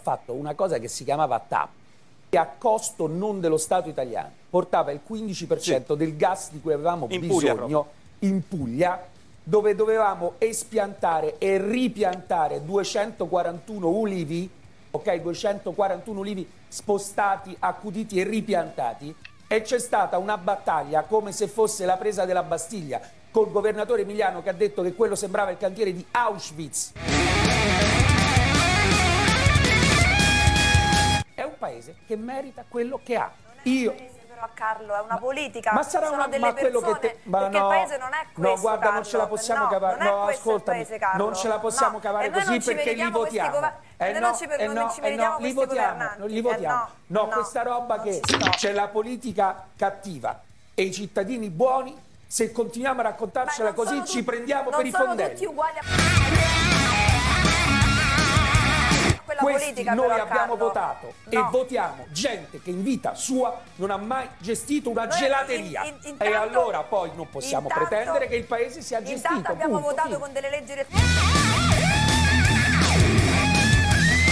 fatto una cosa che si chiamava TAP, che a costo non dello Stato italiano portava il 15% sì. del gas di cui avevamo in bisogno Puglia, in Puglia, dove dovevamo espiantare e ripiantare 241 ulivi, ok, 241 ulivi spostati, accuditi e ripiantati. E c'è stata una battaglia come se fosse la presa della Bastiglia col governatore Emiliano che ha detto che quello sembrava il cantiere di Auschwitz. Paese che merita quello che ha. Io però Carlo è una politica ma sarà una ma quello persone, che te, ma perché no, il paese non è questo no guarda Carlo. non ce la possiamo no, cavare no ascoltami paese, non ce la possiamo no. cavare e così perché li votiamo eh noi no, non ci, eh no, ci eh no, li votiamo, li Eh votiamo. no, no, no, questa roba che c'è la politica cattiva e i cittadini buoni, se continuiamo a raccontarcela Ma così ci tutti- prendiamo per i sono fondelli. Quella Questi politica noi però, abbiamo Carlo. votato e No. votiamo gente che in vita sua non ha mai gestito una Noi gelateria. in- in- e intanto- allora poi non possiamo intanto- pretendere che il paese sia gestito. Intanto abbiamo punto, votato fine. con delle leggi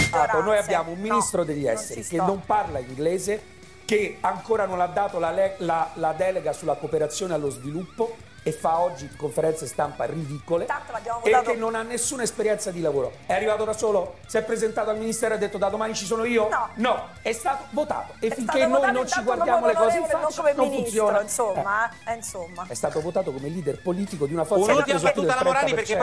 Stato, noi abbiamo un No, ministro degli non esteri che non parla inglese, che ancora non ha dato la, la- la delega sulla cooperazione allo sviluppo e fa oggi conferenze stampa ridicole e che non ha nessuna esperienza di lavoro. È arrivato da solo, si è presentato al ministero e ha detto da domani ci sono io? No. è stato votato e È finché noi votato non ci guardiamo le cose in faccia non come non ministro, funziona. insomma, eh, insomma. Eh, È stato votato come leader politico di una forza che ha preso più del battuta alla Morandi perché 30%.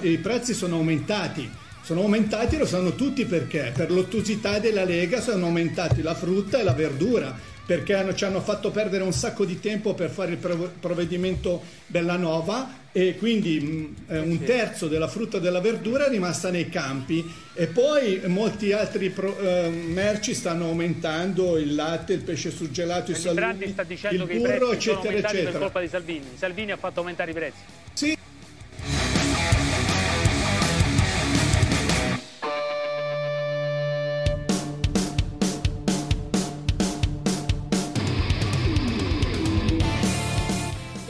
poi I prezzi sono aumentati. Sono aumentati, lo sanno tutti perché. Per l'ottusità della Lega sono aumentati la frutta e la verdura, perché hanno- ci hanno fatto perdere un sacco di tempo per fare il prov- provvedimento Bellanova e quindi eh, un terzo della frutta e della verdura è rimasta nei campi e poi molti altri pro- eh, merci stanno aumentando, il latte, il pesce surgelato, i Brandi salumi, sta dicendo il che i burro, prezzi sono eccetera, per eccetera. colpa di Salvini. Salvini ha fatto aumentare i prezzi. Sì,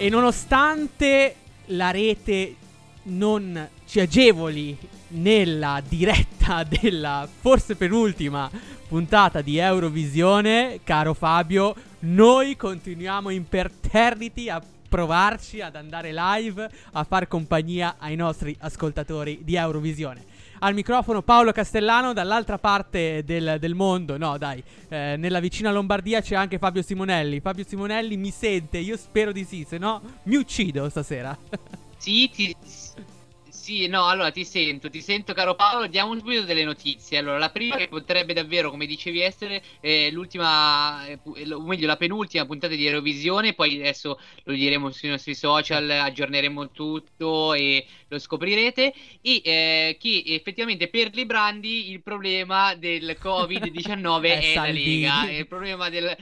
E nonostante la rete non ci agevoli nella diretta della forse penultima puntata di Eurovisione, caro Fabio, noi continuiamo imperterriti a provarci ad andare live a far compagnia ai nostri ascoltatori di Eurovisione. Al microfono Paolo Castellano, dall'altra parte del, del mondo, no dai, eh, nella vicina Lombardia c'è anche Fabio Simonelli. Fabio Simonelli mi sente, io spero di sì, se no mi uccido stasera. Sì, ti, sì, no, allora ti sento, ti sento caro Paolo, diamo subito delle notizie. Allora, la prima che potrebbe davvero, come dicevi essere, eh, l'ultima, eh, o meglio la penultima puntata di Eurovisione, poi adesso lo diremo sui nostri social, aggiorneremo tutto e lo scoprirete. E eh, che effettivamente per Librandi il problema del Covid-19 È è, la Salvini. Lega, è il problema del...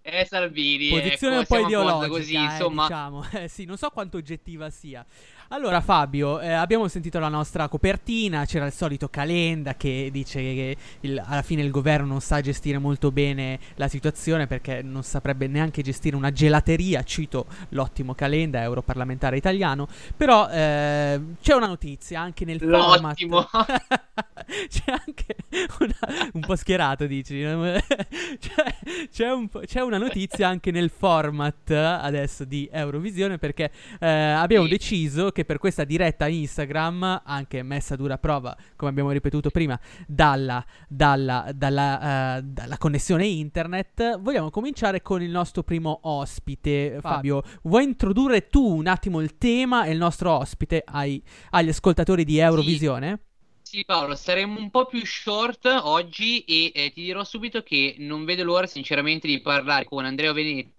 È Salvini, Posizione ecco, un po' ideologica, così, eh, insomma. diciamo. Eh, sì, non so quanto oggettiva sia. Allora Fabio, eh, abbiamo sentito la nostra copertina, c'era il solito Calenda che dice che il- alla fine il governo non sa gestire molto bene la situazione perché non saprebbe neanche gestire una gelateria, cito l'ottimo Calenda, europarlamentare italiano, però eh, c'è una notizia anche nel L'ottimo. format. c'è anche una- un po' schierato dici, c'è, c'è un c'è una notizia anche nel format adesso di Eurovisione perché eh, abbiamo Sì. deciso che per questa diretta Instagram, anche messa a dura prova, come abbiamo ripetuto prima, dalla, dalla- dalla, eh, dalla connessione internet, vogliamo cominciare con il nostro primo ospite. Fabio, vuoi introdurre tu un attimo il tema e il nostro ospite ai- agli ascoltatori di Eurovisione? Sì Paolo, saremo un po' più short oggi e eh, ti dirò subito che non vedo l'ora sinceramente di parlare con Andrea Venetti.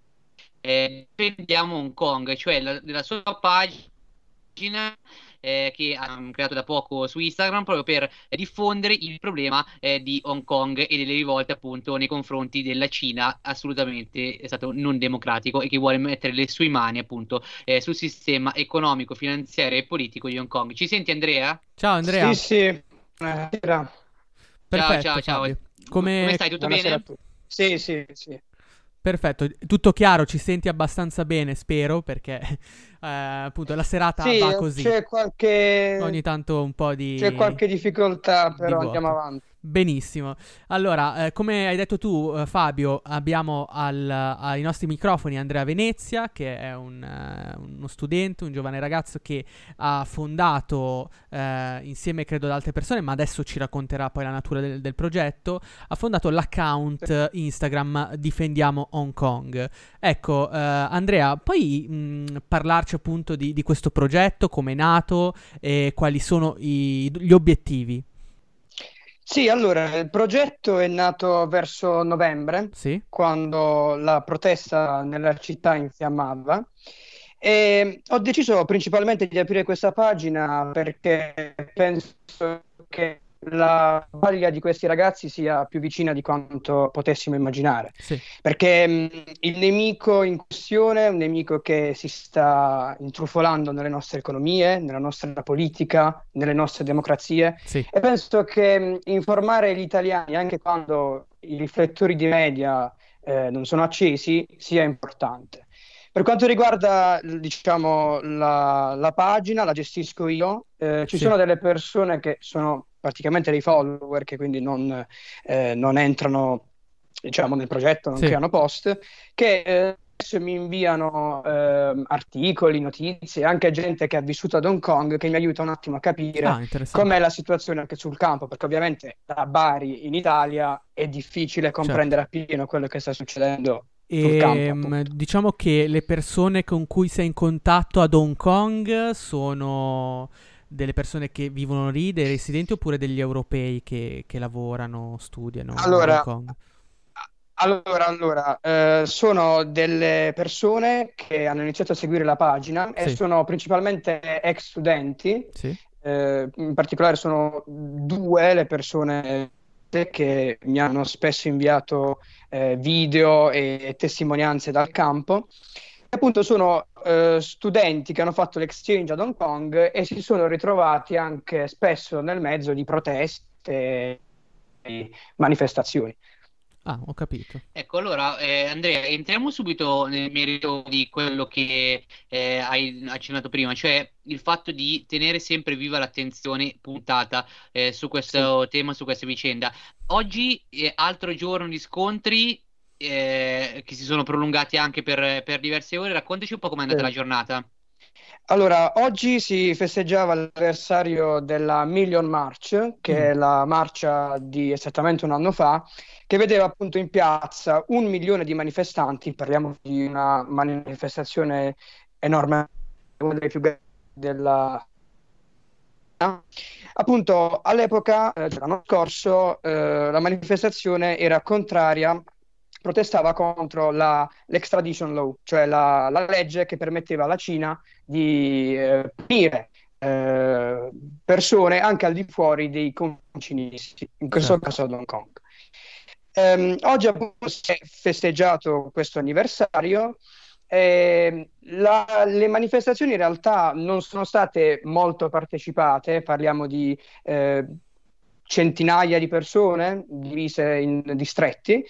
Eh, prendiamo Hong Kong, cioè la- della sua pagina eh, che ha mm, creato da poco su Instagram proprio per diffondere il problema eh, di Hong Kong e delle rivolte appunto nei confronti della Cina, assolutamente è stato non democratico e che vuole mettere le sue mani appunto eh, sul sistema economico, finanziario e politico di Hong Kong. Ci senti Andrea? Ciao Andrea. Sì, sì. Buonasera. Perfetto, ciao, ciao. Fabio. Come, Come stai? Tutto Buonasera bene? Sì, sì, sì. Perfetto, tutto chiaro, ci senti abbastanza bene, spero, perché eh, appunto la serata Sì, va così. c'è qualche, Ogni tanto un po' di... c'è qualche difficoltà, però di andiamo avanti. Benissimo. Allora, eh, come hai detto tu, eh, Fabio, abbiamo al- ai nostri microfoni Andrea Venezia, che è un, eh, uno studente, un giovane ragazzo che ha fondato, eh, insieme credo ad altre persone, ma adesso ci racconterà poi la natura del, del progetto, ha fondato l'account Instagram Difendiamo Hong Kong. Ecco, eh, Andrea, puoi mh, parlarci appunto di, di questo progetto, come è nato e quali sono i- gli obiettivi? Sì, allora, il progetto è nato verso novembre, Sì? quando la protesta nella città infiammava. E ho deciso principalmente di aprire questa pagina perché penso che la battaglia di questi ragazzi sia più vicina di quanto potessimo immaginare. Sì. Perché mh, il nemico in questione è un nemico che si sta intrufolando nelle nostre economie, nella nostra politica, nelle nostre democrazie. Sì. E penso che mh, informare gli italiani, anche quando i riflettori di media eh, non sono accesi, sia importante. Per quanto riguarda, diciamo, la, la pagina, la gestisco io. Eh, ci Sì. sono delle persone che sono praticamente dei follower, che quindi non, eh, non entrano, diciamo, nel progetto, non Sì. creano post, che eh, mi inviano ehm, articoli, notizie, anche gente che ha vissuto ad Hong Kong, che mi aiuta un attimo a capire Ah, com'è la situazione anche sul campo, perché ovviamente da Bari in Italia è difficile Certo. comprendere appieno quello che sta succedendo sul campo, Ehm, diciamo che le persone con cui sei in contatto ad Hong Kong sono delle persone che vivono lì, dei residenti oppure degli europei che, che lavorano, studiano a Allora, Hong Kong? Allora, allora, eh, sono delle persone che hanno iniziato a seguire la pagina e Sì. sono principalmente ex studenti, Sì? eh, in particolare sono due le persone che mi hanno spesso inviato eh, video e testimonianze dal campo. Appunto sono eh, studenti che hanno fatto l'exchange ad Hong Kong e si sono ritrovati anche spesso nel mezzo di proteste e manifestazioni. Ah, ho capito. Ecco, allora, eh, Andrea, entriamo subito nel merito di quello che eh, hai accennato prima, cioè il fatto di tenere sempre viva l'attenzione puntata eh, su questo tema, su questa vicenda. Oggi, eh, altro giorno di scontri eh, che si sono prolungati anche per, per diverse ore. Raccontaci un po' com'è andata Sì. la giornata. Allora, oggi si festeggiava l'anniversario della Million March, che Mm. è la marcia di esattamente un anno fa, che vedeva appunto in piazza un milione di manifestanti, parliamo di una manifestazione enorme, una delle più grandi della... Appunto, all'epoca, eh, l'anno scorso, eh, la manifestazione era contraria, protestava contro la, l'extradition law, cioè la, la legge che permetteva alla Cina di eh, punire eh, persone anche al di fuori dei confini, in questo Certo. caso ad Hong Kong. Ehm, oggi appunto si è festeggiato questo anniversario. e la- le manifestazioni in realtà non sono state molto partecipate, parliamo di eh, centinaia di persone divise in distretti,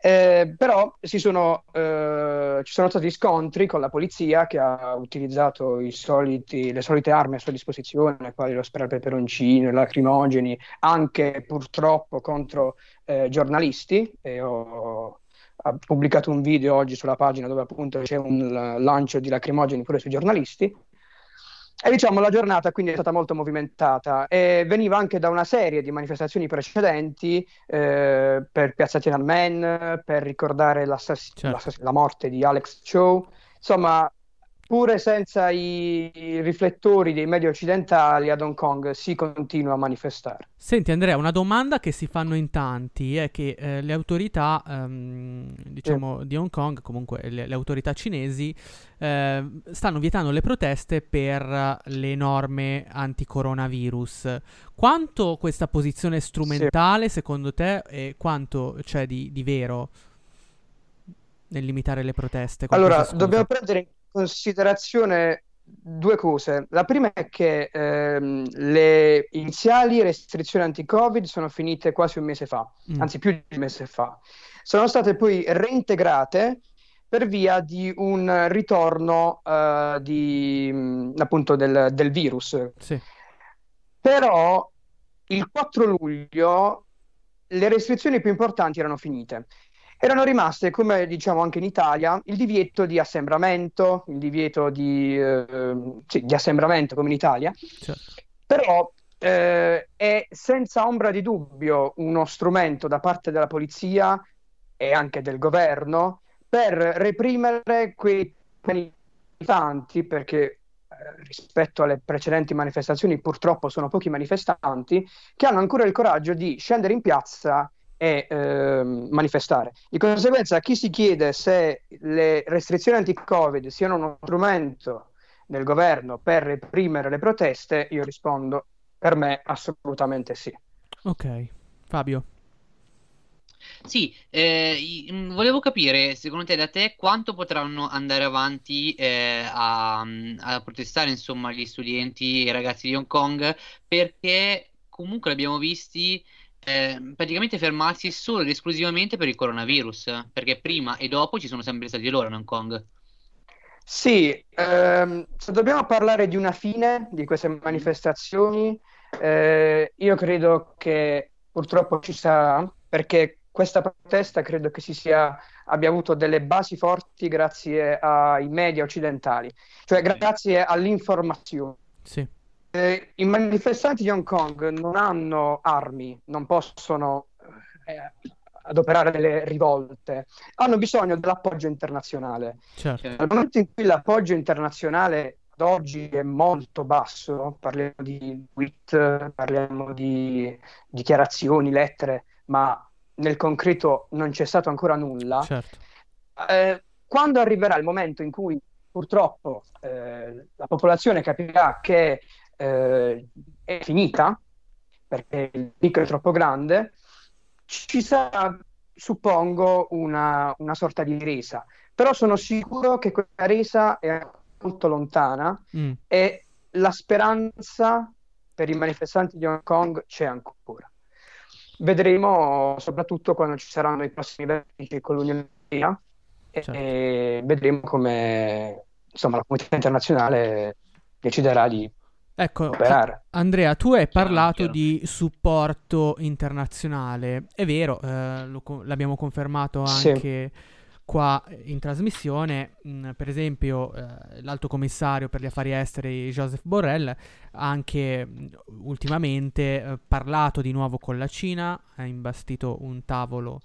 eh, però sono, eh, ci sono stati scontri con la polizia che ha utilizzato soliti- le solite armi a sua disposizione, quali lo spray al peperoncino, i lacrimogeni, anche purtroppo contro eh, giornalisti. E ho, ha pubblicato un video oggi sulla pagina dove appunto c'è un lancio di lacrimogeni pure sui giornalisti. E diciamo la giornata quindi è stata molto movimentata e veniva anche da una serie di manifestazioni precedenti eh, per Piazza Tiananmen, per ricordare Certo. la morte di Alex Chow. Insomma, pure senza i, riflettori dei media occidentali ad Hong Kong si continua a manifestare. Senti Andrea, una domanda che si fanno in tanti è che eh, le autorità, ehm, diciamo, di Hong Kong, comunque le, le autorità cinesi, eh, stanno vietando le proteste per le norme anticoronavirus. Quanto questa posizione è strumentale secondo te e quanto c'è di, di vero nel limitare le proteste? Allora, dobbiamo prendere considerazione due cose. La prima è che ehm, le iniziali restrizioni anti-Covid sono finite quasi un mese fa, Mm. anzi più di un mese fa. sono state poi reintegrate per via di un ritorno eh, di, mh, appunto del, del virus. Sì. Però il 4 luglio le restrizioni più importanti erano finite. Erano rimaste, come diciamo anche in Italia, il divieto di assembramento, il divieto di, eh, sì, di assembramento come in Italia, Certo. però eh, è senza ombra di dubbio uno strumento da parte della polizia e anche del governo per reprimere quei manifestanti, perché eh, rispetto alle precedenti manifestazioni purtroppo sono pochi manifestanti che hanno ancora il coraggio di scendere in piazza e ehm, manifestare. Di conseguenza, a chi si chiede se le restrizioni anti-Covid siano uno strumento del governo per reprimere le proteste, io rispondo per me assolutamente sì. Ok. Fabio. Sì, eh, mh, volevo capire, secondo te, da te, quanto potranno andare avanti eh, a, a protestare, insomma, gli studenti e i ragazzi di Hong Kong, perché comunque l'abbiamo visti eh, praticamente fermarsi solo ed esclusivamente per il coronavirus, perché prima e dopo ci sono sempre stati loro in Hong Kong. Sì, ehm, se dobbiamo parlare di una fine di queste manifestazioni, eh, io credo che purtroppo ci sarà, perché questa protesta credo che si sia, abbia avuto delle basi forti grazie ai media occidentali, cioè grazie all'informazione. Sì. Eh, I manifestanti di Hong Kong non hanno armi, non possono eh, adoperare delle rivolte, hanno bisogno dell'appoggio internazionale. Certo. Nel momento in cui l'appoggio internazionale ad oggi è molto basso, parliamo di tweet, parliamo di dichiarazioni, lettere, ma nel concreto non c'è stato ancora nulla. Certo. Eh, quando arriverà il momento in cui purtroppo eh, la popolazione capirà che eh, è finita, perché il picco è troppo grande, ci sarà, suppongo, una, una sorta di resa. Però sono sicuro che quella resa è molto lontana Mm. e la speranza per i manifestanti di Hong Kong c'è ancora. Vedremo soprattutto quando ci saranno i prossimi vertici con l'Unione Europea Certo. e vedremo come insomma, la comunità internazionale deciderà di Ecco, operare. Andrea, tu hai parlato chiaro. di supporto internazionale. È vero, eh, lo l'abbiamo confermato Sì. anche qua in trasmissione. Mm, per esempio, eh, l'alto commissario per gli affari esteri Joseph Borrell ha anche mm, ultimamente eh, parlato di nuovo con la Cina, ha imbastito un tavolo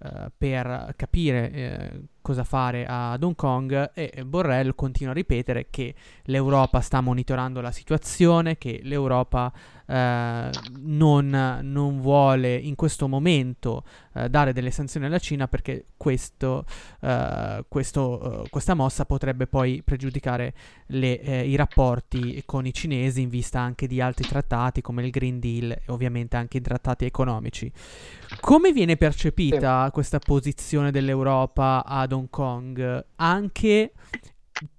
eh, per capire eh, cosa fare ad Hong Kong e Borrell continua a ripetere che l'Europa sta monitorando la situazione, che l'Europa eh, non, non vuole in questo momento eh, dare delle sanzioni alla Cina perché questo, eh, questo, eh, questa mossa potrebbe poi pregiudicare le, eh, i rapporti con i cinesi in vista anche di altri trattati come il Green Deal e ovviamente anche i trattati economici. Come viene percepita questa posizione dell'Europa ad Hong Kong? Anche,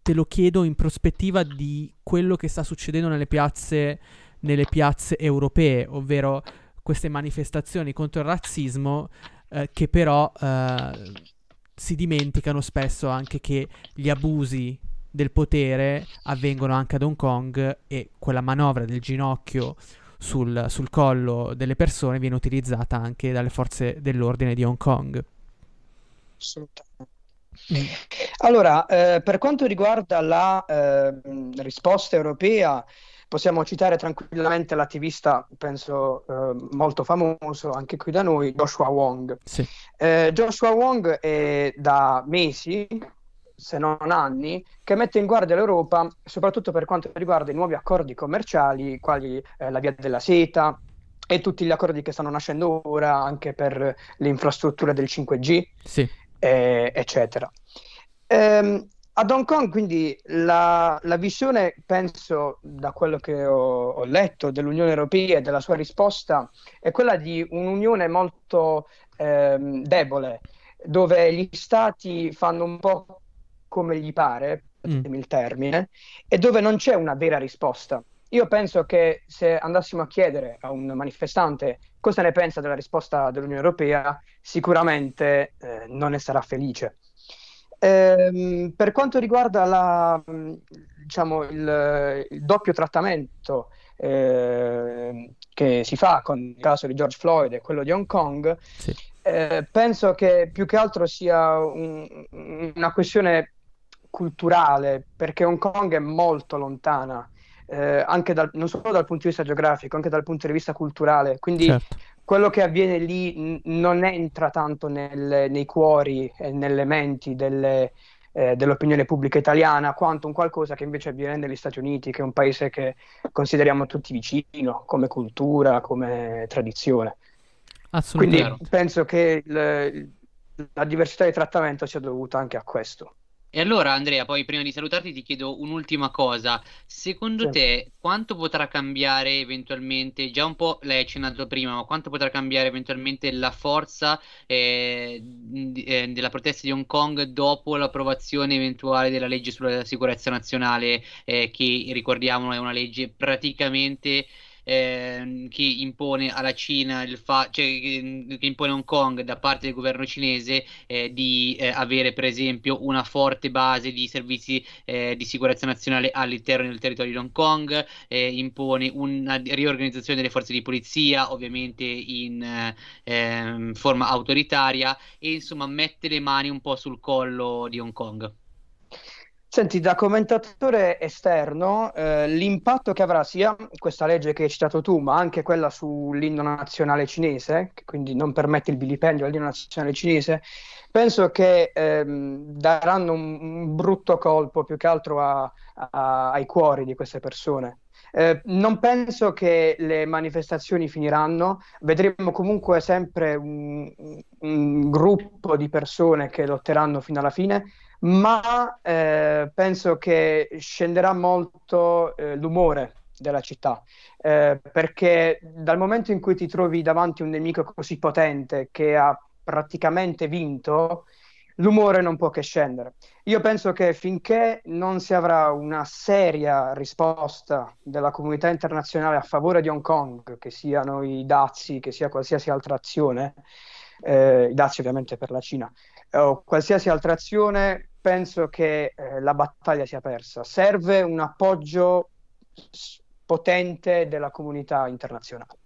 te lo chiedo, in prospettiva di quello che sta succedendo nelle piazze, nelle piazze europee, ovvero queste manifestazioni contro il razzismo eh, che però eh, si dimenticano spesso anche che gli abusi del potere avvengono anche ad Hong Kong e quella manovra del ginocchio sul, sul collo delle persone viene utilizzata anche dalle forze dell'ordine di Hong Kong. Assolutamente. Allora, eh, per quanto riguarda la eh, risposta europea, possiamo citare tranquillamente l'attivista, penso, eh, molto famoso anche qui da noi, Joshua Wong. Sì, Eh, Joshua Wong è da mesi, se non anni, che mette in guardia l'Europa, soprattutto per quanto riguarda i nuovi accordi commerciali, quali eh, la via della seta e tutti gli accordi che stanno nascendo ora anche per le infrastrutture del 5G sì, eh, eccetera. Ehm, ad Hong Kong, quindi, la, la visione, penso, da quello che ho, ho letto dell'Unione Europea e della sua risposta, è quella di un'unione molto ehm, debole, dove gli stati fanno un po' come gli pare, Mm. il termine, e dove non c'è una vera risposta. Io penso che se andassimo a chiedere a un manifestante cosa ne pensa della risposta dell'Unione Europea, sicuramente eh, non ne sarà felice. Ehm, per quanto riguarda la, diciamo, il, il, doppio trattamento eh, che si fa con il caso di George Floyd e quello di Hong Kong, sì. eh, penso che più che altro sia un, una questione culturale, perché Hong Kong è molto lontana, eh, anche dal, non solo dal punto di vista geografico, anche dal punto di vista culturale. Quindi certo. quello che avviene lì n- non entra tanto nel, nei cuori e nelle menti delle, eh, dell'opinione pubblica italiana, quanto un qualcosa che invece avviene negli Stati Uniti, che è un paese che consideriamo tutti vicino come cultura, come tradizione. Quindi penso che il, la diversità di trattamento sia dovuta anche a questo. E allora Andrea, poi prima di salutarti ti chiedo un'ultima cosa. Secondo sì. te quanto potrà cambiare eventualmente, già un po' l'hai accennato prima, ma quanto potrà cambiare eventualmente la forza eh, eh, della protesta di Hong Kong dopo l'approvazione eventuale della legge sulla sicurezza nazionale, eh, che ricordiamo è una legge praticamente eh, che impone alla Cina, il fa- cioè, che, impone a Hong Kong da parte del governo cinese eh, di eh, avere per esempio una forte base di servizi eh, di sicurezza nazionale all'interno del territorio di Hong Kong, eh, impone una riorganizzazione delle forze di polizia, ovviamente in ehm, forma autoritaria e insomma mette le mani un po' sul collo di Hong Kong. Senti, da commentatore esterno, eh, l'impatto che avrà sia questa legge che hai citato tu, ma anche quella sull'inno nazionale cinese, che quindi non permette il vilipendio all'inno nazionale cinese, penso che ehm, daranno un, un, brutto colpo più che altro a, a, ai cuori di queste persone. Eh, non penso che le manifestazioni finiranno, vedremo comunque sempre un, un gruppo di persone che lotteranno fino alla fine ma eh, penso che scenderà molto eh, l'umore della città, eh, perché dal momento in cui ti trovi davanti a un nemico così potente che ha praticamente vinto, l'umore non può che scendere. Io penso che finché non si avrà una seria risposta della comunità internazionale a favore di Hong Kong, che siano i dazi, che sia qualsiasi altra azione, eh, i dazi ovviamente per la Cina, o qualsiasi altra azione, penso che eh, la battaglia sia persa. Serve un appoggio potente della comunità internazionale.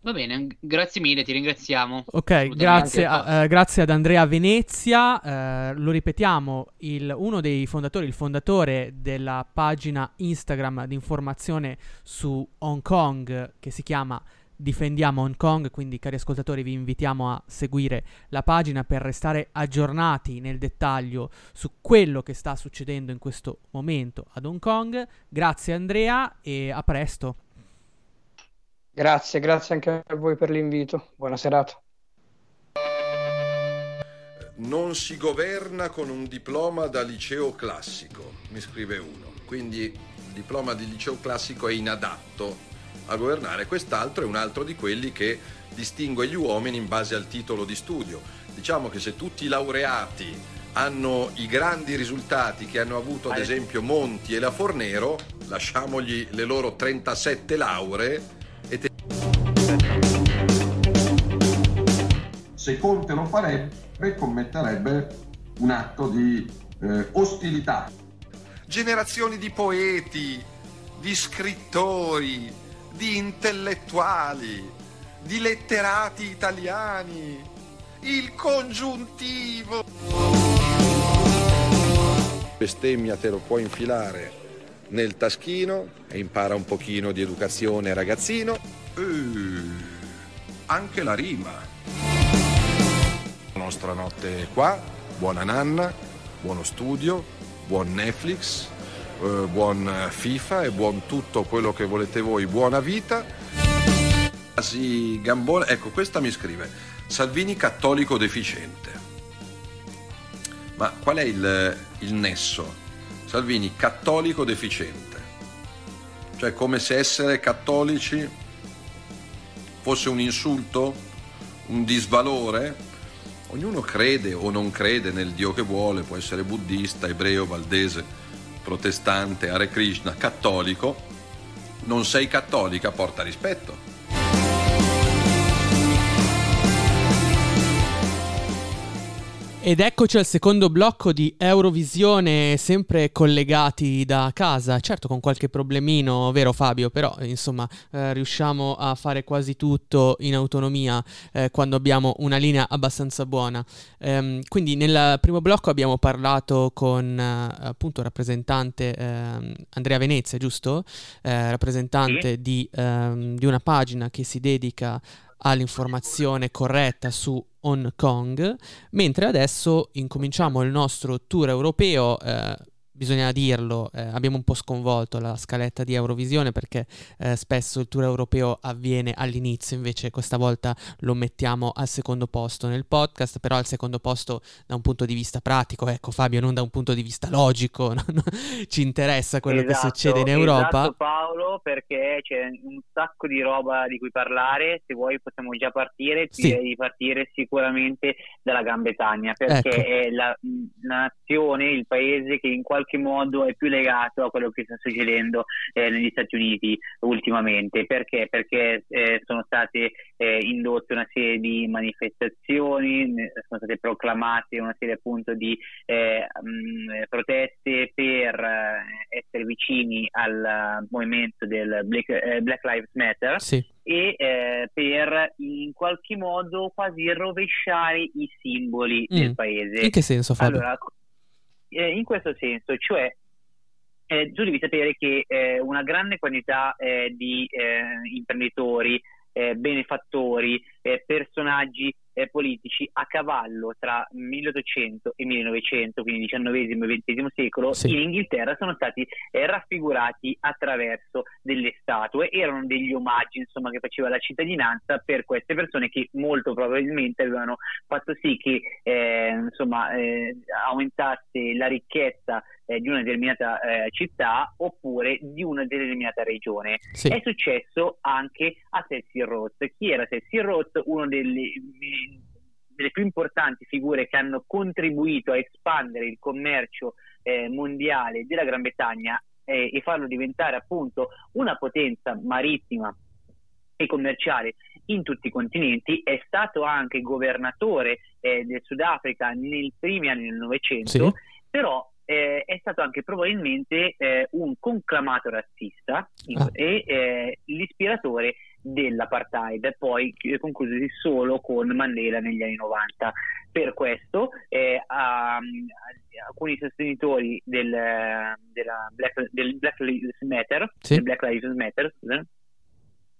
Va bene, grazie mille, ti ringraziamo. Ok, grazie, a, uh, grazie, ad Andrea Venezia. Uh, lo ripetiamo, il, uno dei fondatori, il fondatore della pagina Instagram di informazione su Hong Kong che si chiama difendiamo Hong Kong, quindi cari ascoltatori vi invitiamo a seguire la pagina per restare aggiornati nel dettaglio su quello che sta succedendo in questo momento ad Hong Kong. Grazie Andrea e a presto. Grazie, grazie anche a voi per l'invito. Buona serata. Non si governa con un diploma da liceo classico, mi scrive uno. Quindi il diploma di liceo classico è inadatto a governare, quest'altro è un altro di quelli che distingue gli uomini in base al titolo di studio. Diciamo che se tutti i laureati hanno i grandi risultati che hanno avuto ad esempio Monti e la Fornero, lasciamogli le loro 37 lauree e te... Se Conte lo farebbe, commetterebbe un atto di eh, ostilità. Generazioni di poeti, di scrittori, di intellettuali, di letterati italiani, il congiuntivo. Bestemmia te lo puoi infilare nel taschino e impara un pochino di educazione ragazzino. E anche la rima. La nostra notte è qua, buona nanna, buono studio, buon Netflix, eh, buon FIFA e buon tutto quello che volete voi, buona vita. Gambone, ecco, questa mi scrive, Salvini cattolico deficiente. Ma qual è il, il nesso? Salvini cattolico deficiente. Cioè come se essere cattolici fosse un insulto, un disvalore. Ognuno crede o non crede nel Dio che vuole, può essere buddista, ebreo, valdese protestante, Hare Krishna, cattolico, non sei cattolica, porta rispetto. Ed eccoci al secondo blocco di Eurovisione, sempre collegati da casa, certo con qualche problemino, vero Fabio, però insomma eh, riusciamo a fare quasi tutto in autonomia eh, quando abbiamo una linea abbastanza buona. Ehm, quindi nel primo blocco abbiamo parlato con eh, appunto rappresentante ehm, Andrea Venezia, giusto? Eh, rappresentante Sì. di, ehm, di una pagina che si dedica all'informazione corretta su Hong Kong, mentre adesso incominciamo il nostro tour europeo. eh, bisogna dirlo, eh, abbiamo un po' sconvolto la scaletta di Eurovisione perché eh, spesso il tour europeo avviene all'inizio, invece questa volta lo mettiamo al secondo posto nel podcast, però al secondo posto da un punto di vista pratico, ecco Fabio, non da un punto di vista logico, no? Ci interessa quello che Esatto, succede in Europa. Esatto Paolo, perché c'è un sacco di roba di cui parlare, se vuoi possiamo già partire, Sì. direi di partire sicuramente dalla Gran Bretagna, perché Ecco. è la, la nazione, il paese che in qualche modo è più legato a quello che sta succedendo eh, negli Stati Uniti ultimamente. Perché? Perché eh, sono state eh, indotte una serie di manifestazioni, sono state proclamate una serie appunto di eh, mh, proteste per eh, essere vicini al movimento del Black, eh, Black Lives Matter Sì. e eh, per in qualche modo quasi rovesciare i simboli Mm. del paese. In che senso Fabio? Allora, eh, in questo senso, cioè eh, tu devi sapere che eh, una grande quantità eh, di eh, imprenditori, eh, benefattori, eh, personaggi eh, politici a cavallo tra 1800 e 1900, quindi XIX e XX secolo, Sì. in Inghilterra sono stati eh, raffigurati attraverso delle statue, erano degli omaggi insomma, che faceva la cittadinanza per queste persone che molto probabilmente avevano fatto sì che eh, insomma, eh, aumentasse la ricchezza eh, di una determinata eh, città oppure di una determinata regione. Sì. È successo anche a Cecil Rhodes. Chi era Cecil Rhodes? Uno delle, delle più importanti figure che hanno contribuito a espandere il commercio eh, mondiale della Gran Bretagna eh, e farlo diventare appunto una potenza marittima e commerciale in tutti i continenti, è stato anche governatore eh, del Sudafrica nei primi anni del Novecento, Sì. però eh, è stato anche probabilmente eh, un conclamato razzista Ah. e eh, l'ispiratore dell'apartheid, poi conclusosi solo con Mandela negli anni 90. Per questo eh, a- a- alcuni sostenitori del, Black, del Black Lives Matter, Sì. del Black Lives Matter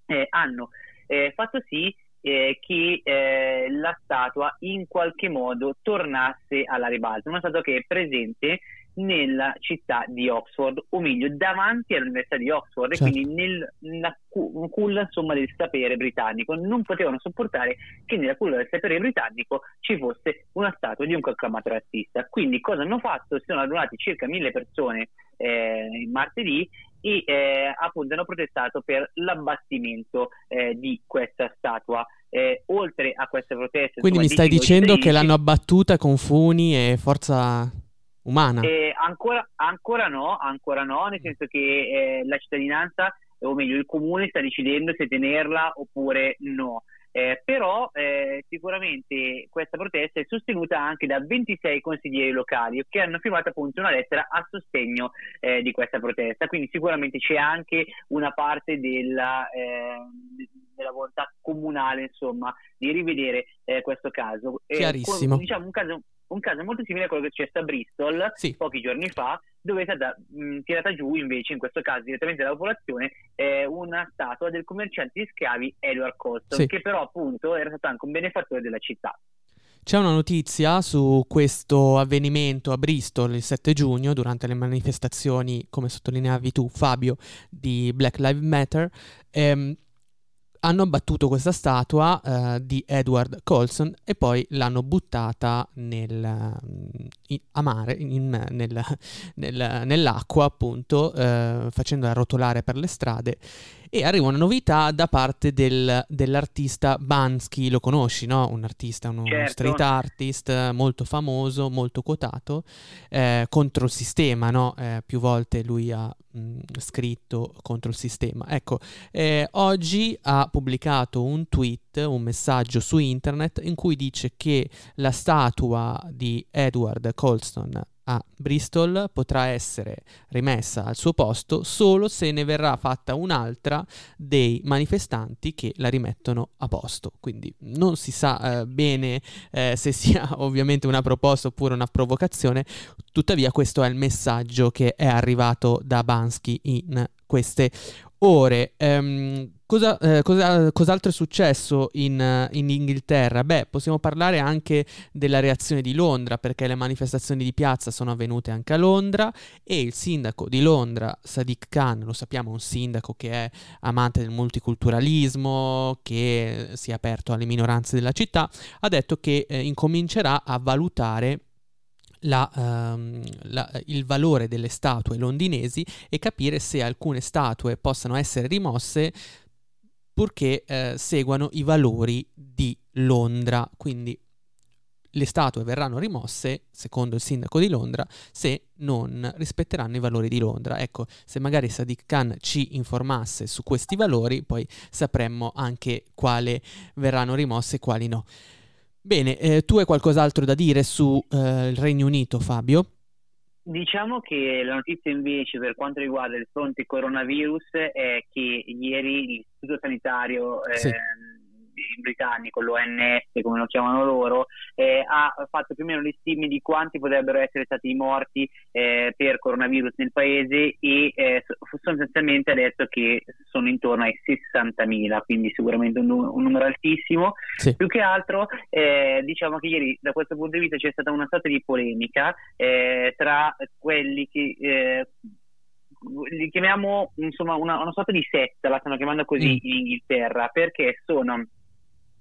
eh, hanno eh, fatto sì eh, che eh, la statua in qualche modo tornasse alla ribalta, una statua che è presente nella città di Oxford, o meglio davanti all'università di Oxford, Certo. e quindi nel- nella cu- culla insomma, del sapere britannico. Non potevano sopportare che nella culla del sapere britannico ci fosse una statua di un conclamato razzista. Quindi cosa hanno fatto? Si sono radunati circa mille persone eh, martedì e eh, appunto hanno protestato per l'abbattimento eh, di questa statua. Eh, oltre a queste proteste, Quindi insomma, mi stai dicendo che l'hanno abbattuta con funi e forza umana? eh, ancora, ancora no, ancora no, nel senso che eh, la cittadinanza, o meglio il comune, sta decidendo se tenerla oppure no. Eh, però eh, sicuramente questa protesta è sostenuta anche da 26 consiglieri locali che hanno firmato appunto una lettera a sostegno eh, di questa protesta, quindi sicuramente c'è anche una parte della, eh, della volontà comunale insomma di rivedere eh, questo caso. Eh, Chiarissimo. co- diciamo un caso, un caso molto simile a quello che è successo a Bristol Sì. pochi giorni fa, dove è stata mh, tirata giù invece, in questo caso direttamente dalla popolazione, eh, una statua del commerciante di schiavi Edward Colston, Sì. che però appunto era stato anche un benefattore della città. C'è una notizia su questo avvenimento a Bristol il 7 giugno durante le manifestazioni, come sottolineavi tu Fabio, di Black Lives Matter. Ehm, hanno abbattuto questa statua eh, di Edward Colson e poi l'hanno buttata nel, mm, in- a mare, in- nel- nel- nell'acqua appunto, eh, facendola rotolare per le strade e arriva una novità da parte del- dell'artista Bansky, lo conosci, no? Un artista, uno Certo. street artist eh, molto famoso, molto quotato, eh, contro il sistema, no? Eh, più volte lui ha mh, scritto contro il sistema. Ecco, eh, oggi ha pubblicato un tweet, un messaggio su internet in cui dice che la statua di Edward Colston a Bristol potrà essere rimessa al suo posto solo se ne verrà fatta un'altra dei manifestanti che la rimettono a posto. Quindi non si sa eh, bene eh, se sia ovviamente una proposta oppure una provocazione, tuttavia questo è il messaggio che è arrivato da Bansky in queste ore. Ehm, cosa, eh, cosa- cos'altro è successo in, eh, in Inghilterra? Beh, possiamo parlare anche della reazione di Londra, perché le manifestazioni di piazza sono avvenute anche a Londra e il sindaco di Londra, Sadiq Khan, lo sappiamo, è un sindaco che è amante del multiculturalismo, che si è aperto alle minoranze della città, ha detto che eh, incomincerà a valutare la, ehm, la- il valore delle statue londinesi e capire se alcune statue possano essere rimosse purché eh, seguano i valori di Londra. Quindi le statue verranno rimosse, secondo il sindaco di Londra, se non rispetteranno i valori di Londra. Ecco, se magari Sadiq Khan ci informasse su questi valori, poi sapremmo anche quali verranno rimosse e quali no. Bene, eh, tu hai qualcos'altro da dire sul Regno Unito, Fabio? Diciamo che la notizia invece per quanto riguarda il fronte coronavirus è che ieri l'Istituto Sanitario eh, Sì. britannico, l'ONS come lo chiamano loro, eh, ha fatto più o meno le stime di quanti potrebbero essere stati i morti eh, per coronavirus nel paese e eh, so- sostanzialmente ha detto che sono intorno ai 60.000, quindi sicuramente un, un numero altissimo. Sì. Più che altro eh, diciamo che ieri da questo punto di vista c'è stata una sorta di polemica eh, tra quelli che eh, li chiamiamo insomma una, una sorta di setta, la stanno chiamando così Mm. in Inghilterra, perché sono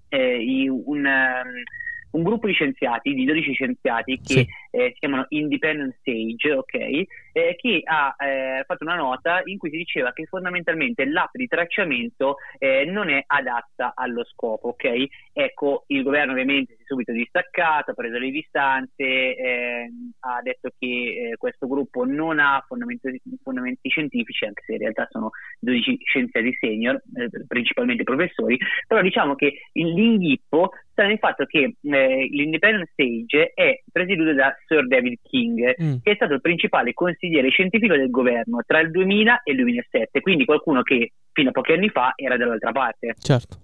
eh, un, ehm, un gruppo di scienziati, di 12 scienziati che Sì. Eh, si chiamano Independent Sage, ok, eh, che ha eh, fatto una nota in cui si diceva che fondamentalmente l'app di tracciamento eh, non è adatta allo scopo, ok? Ecco, il governo ovviamente si è subito distaccato, ha preso le distanze, ehm, ha detto che eh, questo gruppo non ha fondamenti, fondamenti scientifici, anche se in realtà sono 12 scienziati senior, eh, principalmente professori, però diciamo che l'inghippo sta nel fatto che eh, l'Independent Stage è presieduto da Sir David King, Mm. che è stato il principale consigliere scientifico del governo tra il 2000 e il 2007, quindi qualcuno che fino a pochi anni fa era dall'altra parte. Certo.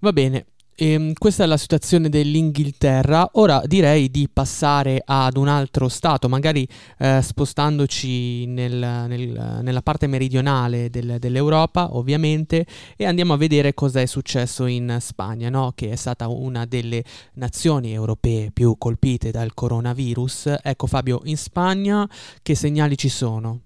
Va bene. Ehm, questa è la situazione dell'Inghilterra. Ora direi di passare ad un altro stato, magari eh, spostandoci nel- nel- nella parte meridionale del- dell'Europa, ovviamente, e andiamo a vedere cosa è successo in Spagna, no? che è stata una delle nazioni europee più colpite dal coronavirus. Ecco Fabio, in Spagna che segnali ci sono?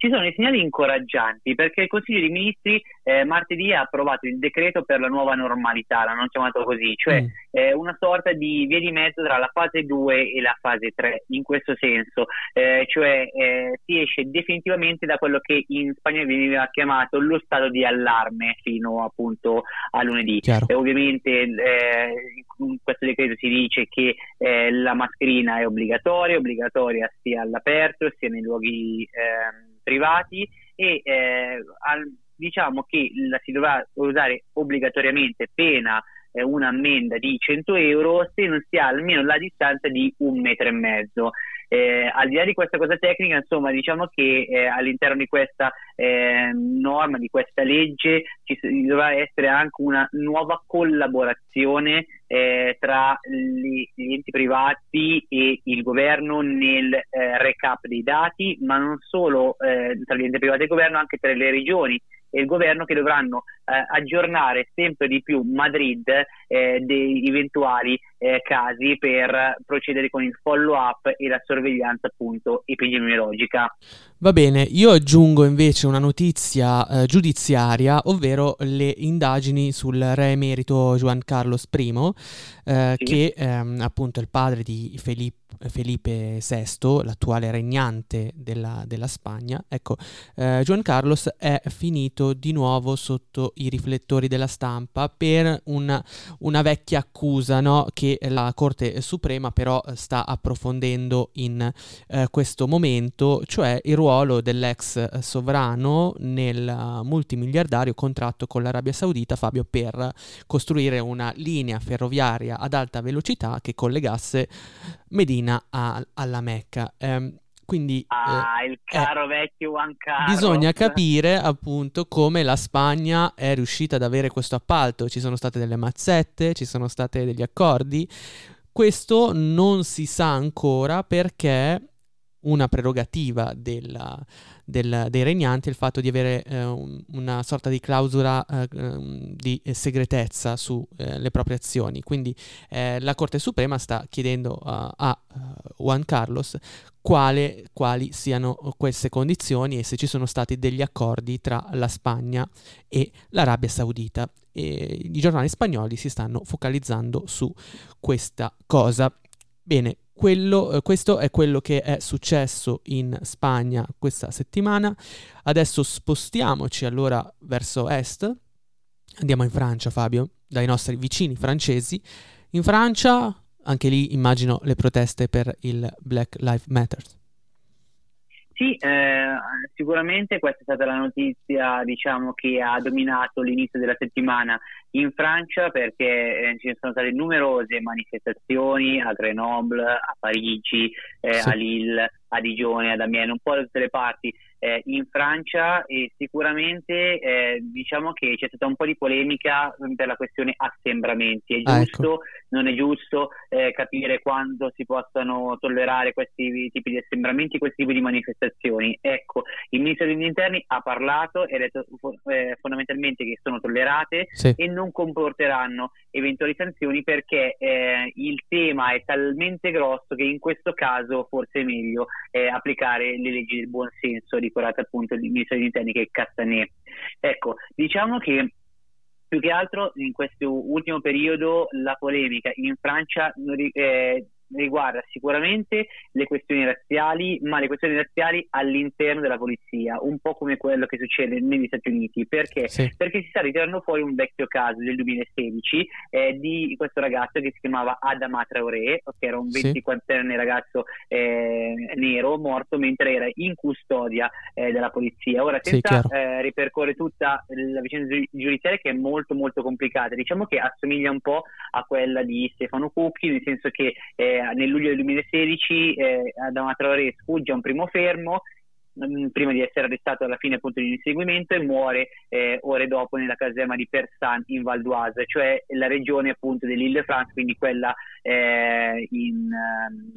Ci sono dei segnali incoraggianti perché il Consiglio dei Ministri eh, martedì ha approvato il decreto per la nuova normalità, l'hanno chiamato così, cioè Mm. eh, una sorta di via di mezzo tra la fase 2 e la fase 3, in questo senso, eh, cioè eh, si esce definitivamente da quello che in Spagna veniva chiamato lo stato di allarme fino appunto a lunedì. E ovviamente eh, in questo decreto si dice che eh, la mascherina è obbligatoria, obbligatoria sia all'aperto sia nei luoghi ehm, privati e eh, al- diciamo che la si dovrà usare obbligatoriamente pena eh, un'ammenda di 100 euro se non si ha almeno la distanza di un metro e mezzo. Eh, al di là di questa cosa tecnica, insomma, diciamo che eh, all'interno di questa eh, norma, di questa legge, ci dovrà essere anche una nuova collaborazione eh, tra gli, gli enti privati e il governo nel eh, recap dei dati, ma non solo eh, tra gli enti privati e il governo, anche tra le regioni e il governo che dovranno eh, aggiornare sempre di più Madrid eh, dei eventuali eh, casi per procedere con il follow up e la sorveglianza appunto epidemiologica. Va bene, io aggiungo invece una notizia eh, giudiziaria, ovvero le indagini sul re emerito Juan Carlos I, eh, Sì. che ehm, appunto è il padre di Felipe, Felipe VI, l'attuale regnante della, della Spagna. Ecco, eh, Juan Carlos è finito di nuovo sotto i riflettori della stampa per una, una vecchia accusa no? che la Corte Suprema però sta approfondendo in eh, questo momento, cioè il ruolo dell'ex eh, sovrano nel eh, multimiliardario contratto con l'Arabia Saudita, Fabio, per costruire una linea ferroviaria ad alta velocità che collegasse Medina a- alla Mecca. Ehm, quindi Ah, eh, il caro vecchio Juan Carlos. Bisogna capire appunto come la Spagna è riuscita ad avere questo appalto. Ci sono state delle mazzette, ci sono stati degli accordi. Questo non si sa ancora perché una prerogativa della- del- dei regnanti il fatto di avere eh, un- una sorta di clausola eh, ehm, di segretezza sulle proprie azioni. Quindi eh, la Corte Suprema sta chiedendo a, a eh, Juan Carlos quale- quali siano queste condizioni e se ci sono stati degli accordi tra la Spagna e l'Arabia Saudita. E I giornali spagnoli si stanno focalizzando su questa cosa. Bene, quello- eh, questo è quello che è successo in Spagna questa settimana. Adesso spostiamoci allora verso est. Andiamo in Francia, Fabio, dai nostri vicini francesi. In Francia, anche lì immagino le proteste per il Black Lives Matter. Sì, eh, sicuramente questa è stata la notizia diciamo, che ha dominato l'inizio della settimana in Francia perché eh, ci sono state numerose manifestazioni a Grenoble, a Parigi, eh, Sì. a Lille, a Digione, ad Amiens, un po' da tutte le parti eh, in Francia e sicuramente eh, diciamo che c'è stata un po' di polemica per la questione assembramenti. È Ah, ecco. giusto, non è giusto eh, capire quando si possano tollerare questi tipi di assembramenti, questi tipi di manifestazioni. Ecco, il ministro degli interni ha parlato e ha detto eh, fondamentalmente che sono tollerate Sì. e non comporteranno eventuali sanzioni perché eh, il tema è talmente grosso che in questo caso forse è meglio eh, applicare le leggi del buon senso, ricordate appunto il ministro degli interni che è Castanet. Ecco, diciamo che più che altro in questo ultimo periodo la polemica in Francia eh, riguarda sicuramente le questioni razziali, ma le questioni razziali all'interno della polizia, un po' come quello che succede negli Stati Uniti. Perché? Sì. Perché si sta ritirando fuori un vecchio caso del 2016 eh, di questo ragazzo che si chiamava Adama Traoré, che era un Sì. 24enne ragazzo eh, nero morto mentre era in custodia eh, della polizia. Ora, Sì, senza chiaro. eh, ripercorrere tutta la vicenda giu- giudiziaria che è molto molto complicata, diciamo che assomiglia un po' a quella di Stefano Cucchi, nel senso che eh, nel luglio del 2016 eh, Adama Traoré sfugge a un primo fermo mh, prima di essere arrestato alla fine appunto di un inseguimento e muore eh, ore dopo nella caserma di Persan in Val d'Oise, cioè la regione appunto dell'Île-de-France, quindi quella eh, in,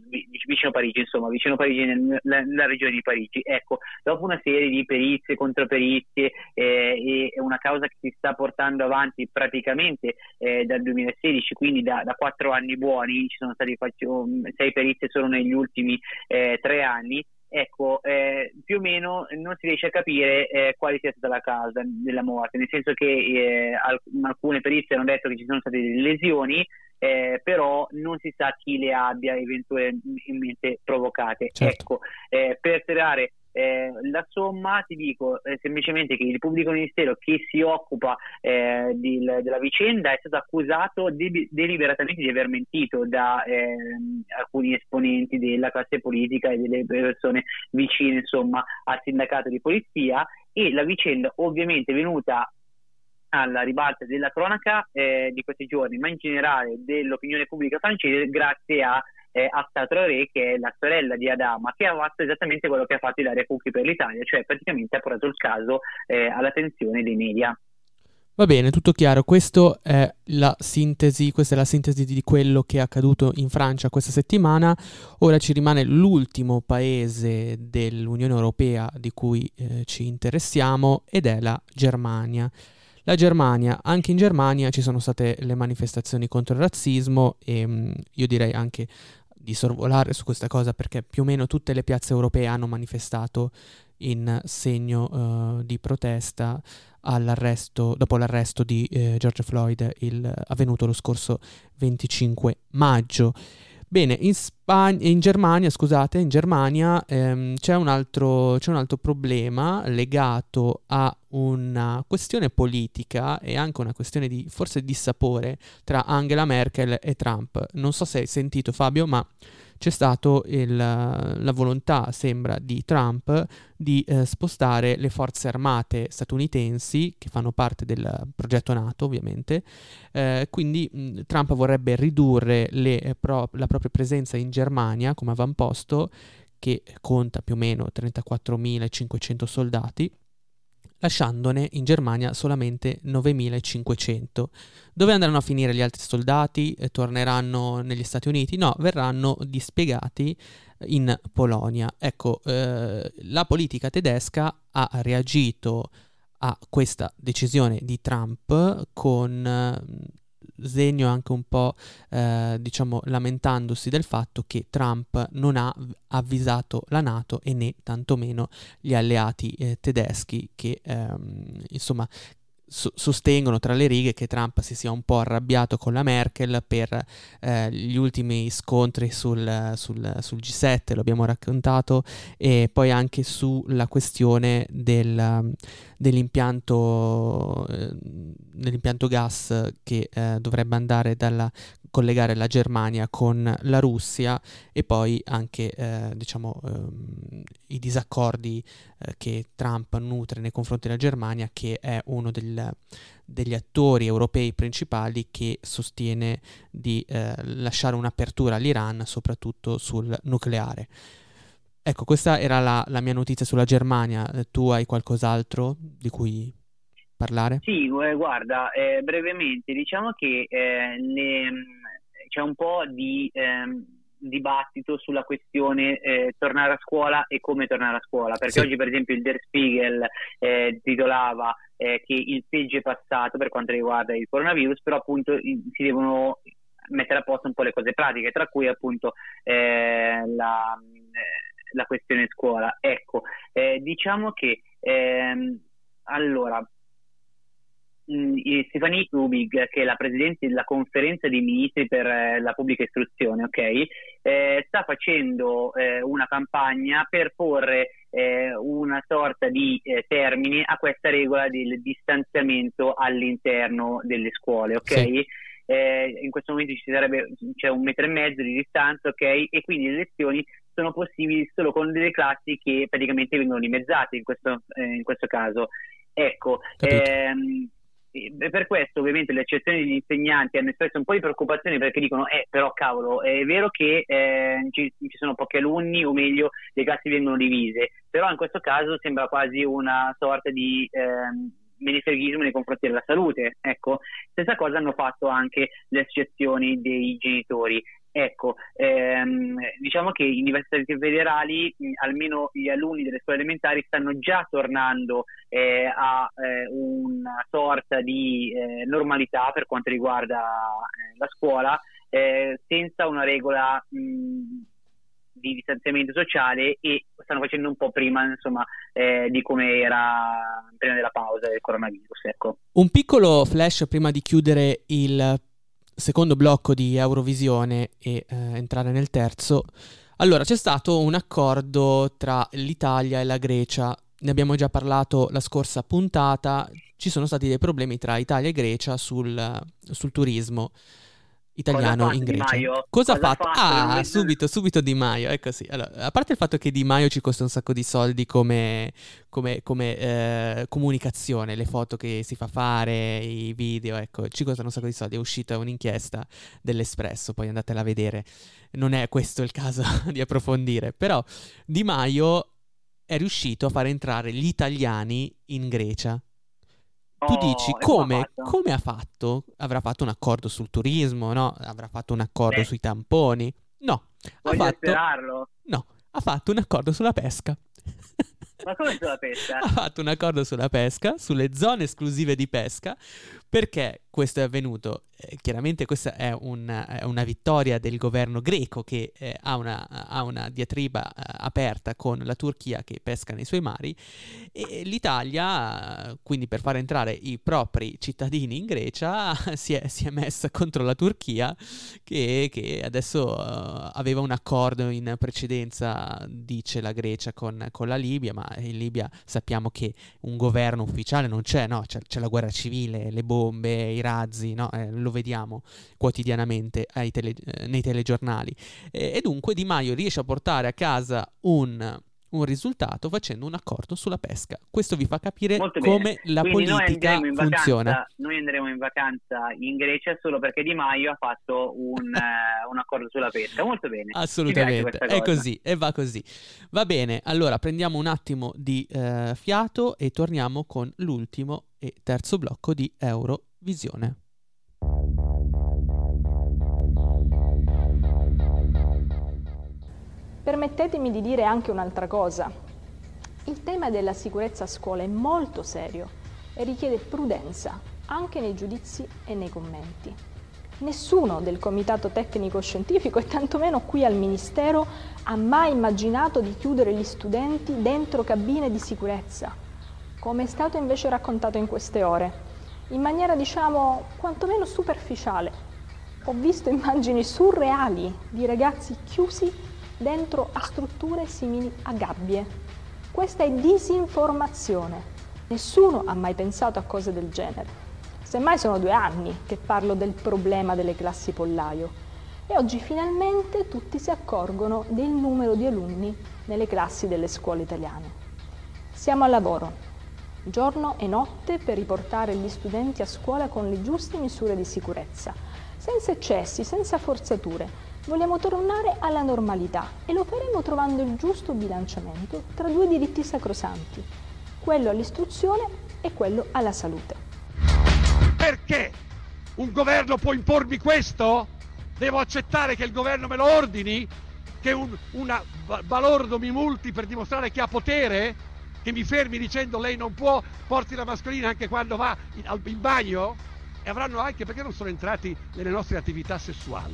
vi- vicino Parigi, insomma, vicino Parigi, nel- nella, nella regione di Parigi. Ecco, dopo una serie di perizie, controperizie eh, e una causa che si sta portando avanti praticamente eh, dal 2016, quindi da, quattro anni buoni, ci sono faccio- sei perizie solo negli ultimi eh, tre anni, ecco, eh, più o meno non si riesce a capire eh, quale sia stata la causa della morte, nel senso che eh, al- alcune perizie hanno detto che ci sono state delle lesioni, eh, però non si sa chi le abbia eventualmente provocate. Certo. Ecco, eh, per tirare eh, la somma ti dico eh, semplicemente che il pubblico ministero che si occupa eh, di- della vicenda è stato accusato de- deliberatamente di aver mentito da ehm, alcuni esponenti della classe politica e delle persone vicine insomma al sindacato di polizia. E la vicenda ovviamente è venuta alla ribalta della cronaca eh, di questi giorni, ma in generale dell'opinione pubblica francese grazie a eh, Asta Traoré, che è la sorella di Adama, che ha fatto esattamente quello che ha fatto Ilaria Cucchi per l'Italia, cioè praticamente ha portato il caso eh, all'attenzione dei media. Va bene, tutto chiaro. Questo è la sintesi, questa è la sintesi di quello che è accaduto in Francia questa settimana. Ora ci rimane l'ultimo paese dell'Unione Europea di cui eh, ci interessiamo ed è la Germania. La Germania, anche in Germania ci sono state le manifestazioni contro il razzismo e mh, io direi anche di sorvolare su questa cosa perché più o meno tutte le piazze europee hanno manifestato in segno uh, di protesta dopo l'arresto di eh, George Floyd il, avvenuto lo scorso 25 maggio. Bene, in, Spagna, in Germania, scusate, in Germania ehm, c'è, un altro, c'è un altro problema legato a una questione politica e anche una questione di forse dissapore tra Angela Merkel e Trump. Non so se hai sentito Fabio, ma c'è stata la volontà, sembra, di Trump di eh, spostare le forze armate statunitensi, che fanno parte del progetto NATO ovviamente, eh, quindi mh, Trump vorrebbe ridurre le, eh, pro- la propria presenza in Germania come avamposto, che conta più o meno 34.500 soldati, lasciandone in Germania solamente 9.500. Dove andranno a finire gli altri soldati? Eh, torneranno negli Stati Uniti? No, verranno dispiegati in Polonia. Ecco, eh, la politica tedesca ha reagito a questa decisione di Trump con eh, segno anche un po', eh, diciamo, lamentandosi del fatto che Trump non ha avvisato la Nato e né tantomeno gli alleati eh, tedeschi che, ehm, insomma, sostengono tra le righe che Trump si sia un po' arrabbiato con la Merkel per eh, gli ultimi scontri sul, sul, sul, G7, lo abbiamo raccontato, e poi anche sulla questione del, dell'impianto, dell'impianto gas che eh, dovrebbe andare dalla collegare la Germania con la Russia e poi anche eh, diciamo, ehm, i disaccordi eh, che Trump nutre nei confronti della Germania, che è uno del, degli attori europei principali che sostiene di eh, lasciare un'apertura all'Iran, soprattutto sul nucleare. Ecco, questa era la, la mia notizia sulla Germania. Eh, tu hai qualcos'altro di cui parlare? Sì, eh, guarda, eh, brevemente, diciamo che eh, le, c'è un po' di ehm, dibattito sulla questione eh, tornare a scuola e come tornare a scuola, perché sì. oggi per esempio il Der Spiegel eh, titolava eh, che il peggio è passato per quanto riguarda il coronavirus, però appunto si devono mettere a posto un po' le cose pratiche, tra cui appunto eh, la, eh, la, questione scuola. Ecco, eh, diciamo che ehm, allora Mm, Stefanie Rubig, che è la presidente della conferenza dei ministri per eh, la pubblica istruzione, okay, eh, sta facendo eh, una campagna per porre eh, una sorta di eh, termine a questa regola del distanziamento all'interno delle scuole. Okay? Sì. Eh, in questo momento ci sarebbe c'è un metro e mezzo di distanza, ok? E quindi le lezioni sono possibili solo con delle classi che praticamente vengono dimezzate in questo, in questo caso. Ecco, ehm, per questo ovviamente le eccezioni degli insegnanti hanno espresso un po' di preoccupazione perché dicono eh però cavolo è vero che eh, ci, ci, sono pochi alunni o meglio le classi vengono divise però in questo caso sembra quasi una sorta di eh, menefreghismo nei confronti della salute. Ecco stessa cosa hanno fatto anche le associazioni dei genitori Ecco, ehm, diciamo che in università federali mh, almeno gli alunni delle scuole elementari stanno già tornando eh, a eh, una sorta di eh, normalità per quanto riguarda eh, la scuola, eh, senza una regola mh, di distanziamento sociale e stanno facendo un po' prima insomma, eh, di come era prima della pausa del coronavirus. Ecco. Un piccolo flash prima di chiudere il secondo blocco di Eurovisione e eh, entrare nel terzo. Allora, c'è stato un accordo tra l'Italia e la Grecia. Ne abbiamo già parlato la scorsa puntata. Ci sono stati dei problemi tra Italia e Grecia sul, sul turismo italiano in Grecia. Cosa, ha fatto? Ah, ah subito, subito Di Maio, ecco sì. Allora, a parte il fatto che Di Maio ci costa un sacco di soldi come, come, come eh, comunicazione, le foto che si fa fare, i video, ecco, ci costano un sacco di soldi. È uscita un'inchiesta dell'Espresso, poi andatela a vedere. Non è questo il caso di approfondire, però Di Maio è riuscito a far entrare gli italiani in Grecia tu dici oh, come, come, ha fatto? Avrà fatto un accordo sul turismo, no? Avrà fatto un accordo Beh. sui tamponi? No. Voglio ha fatto, sperarlo. No, ha fatto un accordo sulla pesca. Ma come sulla pesca? ha fatto un accordo sulla pesca, sulle zone esclusive di pesca, perché questo è avvenuto? Eh, chiaramente questa è, un, è, una vittoria del governo greco che eh, ha, una, ha, una, diatriba eh, aperta con la Turchia che pesca nei suoi mari e l'Italia, quindi per far entrare i propri cittadini in Grecia, si è, si è messa contro la Turchia che, che adesso uh, aveva un accordo in precedenza, dice la Grecia, con, con, la Libia, ma in Libia sappiamo che un governo ufficiale non c'è, no? c'è, c'è la guerra civile, le bombe, i razzi, no? eh, lo vediamo quotidianamente tele, eh, nei telegiornali. E, e dunque Di Maio riesce a portare a casa un un risultato facendo un accordo sulla pesca. Questo vi fa capire come la Quindi politica noi funziona. Vacanza, noi andremo in vacanza in Grecia solo perché Di Maio ha fatto un, uh, un accordo sulla pesca. Molto bene. Assolutamente, è così e va così. Va bene, allora prendiamo un attimo di uh, fiato e torniamo con l'ultimo e terzo blocco di Eurovisione. Permettetemi di dire anche un'altra cosa. Il tema della sicurezza a scuola è molto serio e richiede prudenza anche nei giudizi e nei commenti. Nessuno del Comitato Tecnico Scientifico e tantomeno qui al Ministero ha mai immaginato di chiudere gli studenti dentro cabine di sicurezza, come è stato invece raccontato in queste ore, in maniera diciamo quantomeno superficiale. Ho visto immagini surreali di ragazzi chiusi dentro a strutture simili a gabbie. Questa è disinformazione. Nessuno ha mai pensato a cose del genere. Semmai sono due anni che parlo del problema delle classi pollaio e oggi finalmente tutti si accorgono del numero di alunni nelle classi delle scuole italiane. Siamo al lavoro, giorno e notte per riportare gli studenti a scuola con le giuste misure di sicurezza, senza eccessi, senza forzature, Vogliamo tornare alla normalità e lo faremo trovando il giusto bilanciamento tra due diritti sacrosanti, quello all'istruzione e quello alla salute. Perché un governo può impormi questo? Devo accettare che il governo me lo ordini? Che un una balordo mi multi per dimostrare che ha potere? Che mi fermi dicendo lei non può, porti la mascherina anche quando va in, in bagno? E avranno anche perché non sono entrati nelle nostre attività sessuali.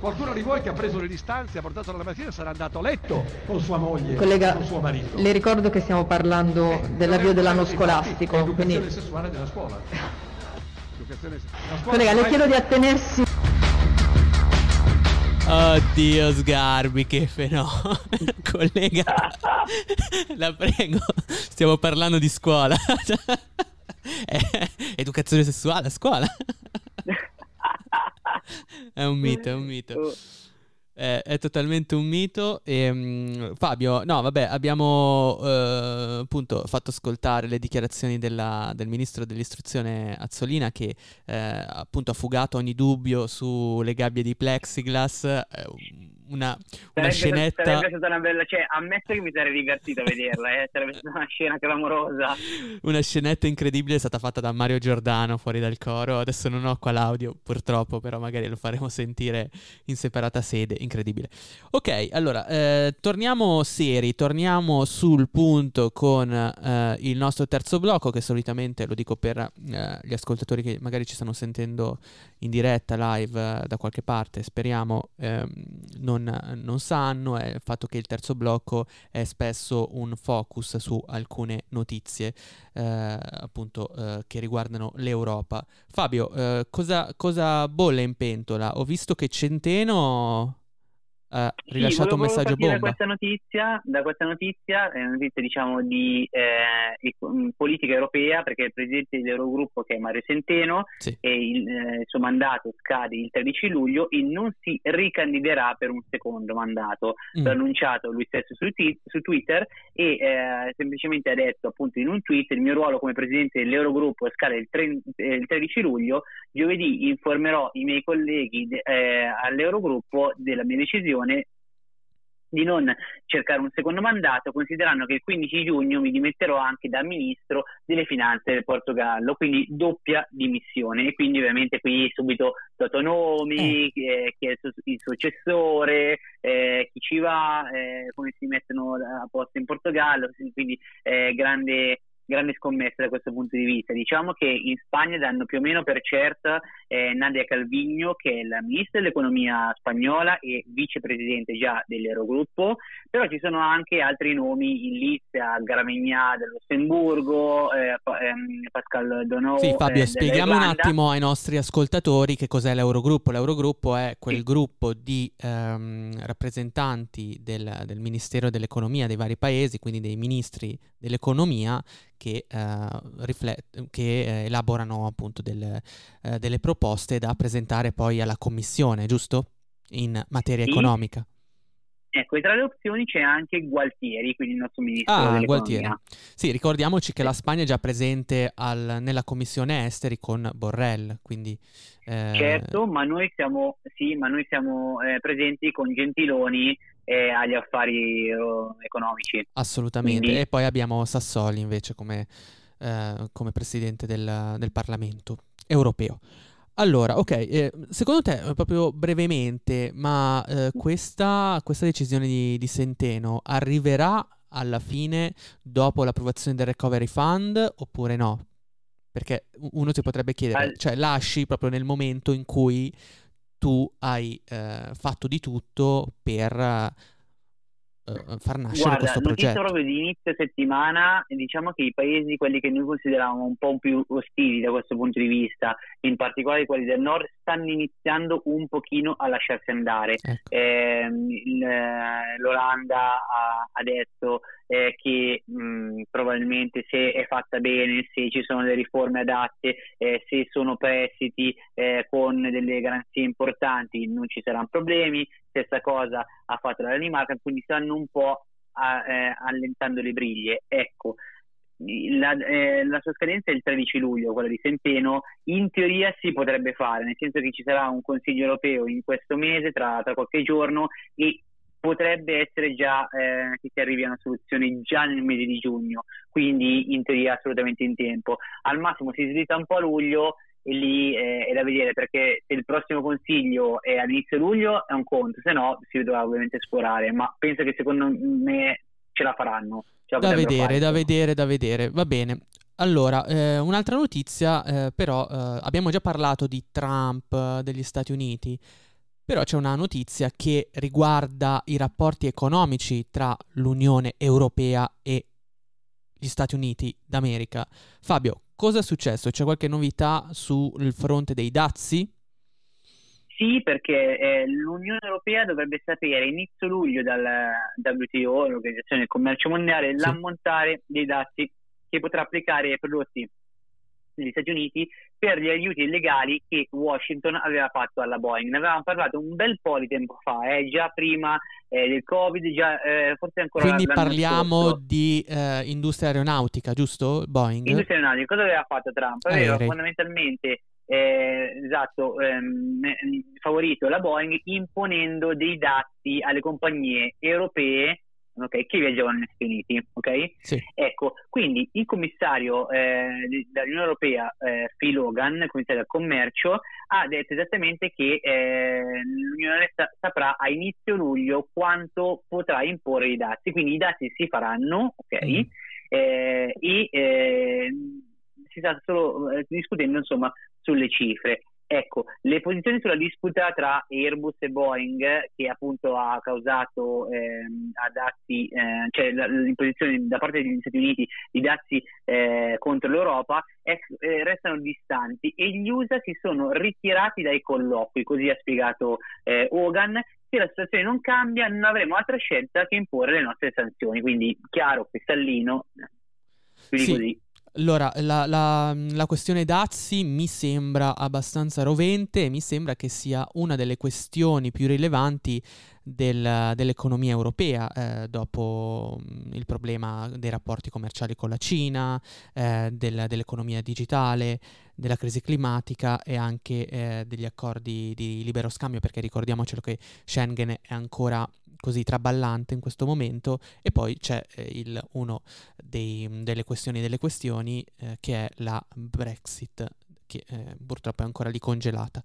Qualcuno di voi che ha preso le distanze, ha portato la mattina, sarà andato a letto con sua moglie, Collega, con suo marito. Le ricordo che stiamo parlando eh, dell'avvio dell'anno scolastico. Educazione quindi... sessuale della scuola. Collega, le chiedo di attenersi. Oddio Sgarbi, che fenomeno. Collega, la prego, stiamo parlando di scuola. eh, educazione sessuale a scuola è un mito, è un mito. È, è totalmente un mito. E, um, Fabio, no, vabbè, abbiamo uh, appunto fatto ascoltare le dichiarazioni della, del ministro dell'istruzione Azzolina che uh, appunto ha fugato ogni dubbio sulle gabbie di plexiglass. Uh, una, una scenetta. Sarebbe stata una bella. Cioè, ammetto che mi sarei divertito a vederla, eh? sarebbe stata una scena clamorosa. Una scenetta incredibile è stata fatta da Mario Giordano fuori dal coro. Adesso non ho qua l'audio, purtroppo, però magari lo faremo sentire in separata sede. Incredibile. Ok, allora, eh, torniamo seri, torniamo sul punto con eh, il nostro terzo blocco, che solitamente lo dico per eh, gli ascoltatori che magari ci stanno sentendo in diretta, live, da qualche parte, speriamo ehm, non non, non sanno è il fatto che il terzo blocco è spesso un focus su alcune notizie eh, appunto eh, che riguardano l'Europa. Fabio, eh, cosa, cosa bolle in pentola? Ho visto che Centeno ha rilasciato sì, un messaggio bomba. Da questa notizia, da questa notizia, è una notizia diciamo di eh, politica europea, perché il presidente dell'Eurogruppo che è Mario Centeno sì. il, eh, il, suo mandato scade il 13 luglio e non si ricandiderà per un secondo mandato. Mm. L'ha annunciato lui stesso su, su Twitter e eh, semplicemente ha detto appunto in un tweet il mio ruolo come presidente dell'Eurogruppo scade il, tre, eh, il 13 luglio, giovedì informerò i miei colleghi de, eh, all'Eurogruppo della mia decisione decisione di non cercare un secondo mandato, considerando che il 15 giugno mi dimetterò anche da ministro delle finanze del Portogallo, quindi doppia dimissione. E quindi ovviamente qui subito dato nomi, eh, chi è il, su- il successore, eh, chi ci va, eh, come si mettono a posto in Portogallo, quindi eh, grande grande scommessa da questo punto di vista. Diciamo che in Spagna danno più o meno per certa eh, Nadia Calvino, che è la ministra dell'economia spagnola e vicepresidente già dell'Eurogruppo, però ci sono anche altri nomi in lista, Gramigna del Lussemburgo, eh, ehm, Pascal Donò. Sì, Fabio, eh, spieghiamo un attimo ai nostri ascoltatori che cos'è l'Eurogruppo. L'Eurogruppo è quel sì. gruppo di ehm, rappresentanti del, del Ministero dell'Economia dei vari paesi, quindi dei ministri dell'economia che, eh, riflet- che eh, elaborano appunto del, eh, delle proposte da presentare poi alla Commissione, giusto? In materia sì. economica. Ecco, e tra le opzioni c'è anche Gualtieri, quindi il nostro ministro ah, dell'economia. Gualtieri. Sì, ricordiamoci che la Spagna è già presente al, nella commissione esteri con Borrell, quindi... Eh... Certo, ma noi siamo, sì, ma noi siamo eh, presenti con Gentiloni eh, agli affari oh, economici. Assolutamente, Quindi... e poi abbiamo Sassoli invece come, eh, come presidente del, del Parlamento europeo. Allora, ok, eh, secondo te, eh, proprio brevemente, ma eh, questa, questa, decisione di, di, Centeno arriverà alla fine dopo l'approvazione del Recovery Fund oppure no? Perché uno si potrebbe chiedere, cioè lasci proprio nel momento in cui tu hai eh, fatto di tutto per uh, far nascere Guarda, questo progetto. proprio di inizio settimana, diciamo che i paesi, quelli che noi consideravamo un po' più ostili da questo punto di vista, in particolare quelli del nord, stanno iniziando un pochino a lasciarsi andare. Ecco. Eh, L'Olanda ha, ha detto eh, che mh, probabilmente se è fatta bene, se ci sono le riforme adatte, eh, se sono prestiti eh, con delle garanzie importanti non ci saranno problemi. Stessa cosa ha fatto la Danimarca, quindi stanno un po' a, eh, allentando le briglie. Ecco, la, eh, la, sua scadenza è il 13 luglio, quella di Centeno, in teoria si potrebbe fare, nel senso che ci sarà un Consiglio europeo in questo mese, tra, tra qualche giorno, e potrebbe essere già eh, che si arrivi a una soluzione già nel mese di giugno, quindi in teoria assolutamente in tempo. Al massimo si slitta un po' a luglio e lì eh, è da vedere perché se il prossimo consiglio è all'inizio luglio è un conto, se no si dovrà ovviamente esplorare, ma penso che secondo me ce la faranno. Ce la da vedere, fare. da vedere, da vedere, va bene. Allora, eh, un'altra notizia, eh, però eh, abbiamo già parlato di Trump, degli Stati Uniti, però c'è una notizia che riguarda i rapporti economici tra l'Unione Europea e gli Stati Uniti d'America. Fabio, cosa è successo? C'è qualche novità sul fronte dei dazi? Sì, perché eh, l'Unione Europea dovrebbe sapere inizio luglio dal WTO, l'Organizzazione del Commercio Mondiale, sì. l'ammontare dei dazi che potrà applicare ai prodotti negli Stati Uniti per gli aiuti illegali che Washington aveva fatto alla Boeing. Ne avevamo parlato un bel po' di tempo fa, eh, già prima eh, del Covid, già, eh, forse ancora Quindi parliamo scorso. di eh, industria aeronautica, giusto? Boeing? Industria aeronautica, cosa aveva fatto Trump? Aveva Aerei. fondamentalmente eh, esatto, ehm, favorito la Boeing imponendo dei dazi alle compagnie europee okay, che viaggiavano negli Stati Uniti. Okay? Sì. Ecco, quindi il commissario eh, dell'Unione Europea, eh, Phil Hogan, il commissario del commercio, ha detto esattamente che eh, l'Unione sa- saprà a inizio luglio quanto potrà imporre i dazi. Quindi i dazi si faranno, ok? Mm. Eh, e eh, si sta solo eh, discutendo insomma sulle cifre. Ecco, le posizioni sulla disputa tra Airbus e Boeing, che appunto ha causato ehm, a dazi, eh, cioè l'imposizione da parte degli Stati Uniti di dazi eh, contro l'Europa, è, eh, restano distanti e gli USA si sono ritirati dai colloqui, così ha spiegato eh, Hogan. Se la situazione non cambia, non avremo altra scelta che imporre le nostre sanzioni. Quindi, chiaro, cristallino. Quindi sì. così. Allora, la, la- la questione dazi mi sembra abbastanza rovente e mi sembra che sia una delle questioni più rilevanti del- dell'economia europea, eh, dopo mm, il problema dei rapporti commerciali con la Cina, eh, del- dell'economia digitale, della crisi climatica e anche eh, degli accordi di libero scambio, perché ricordiamocelo che Schengen è ancora così traballante in questo momento e poi c'è eh, il- uno dei- delle questioni delle questioni eh, che è la Brexit che eh, purtroppo è ancora lì congelata.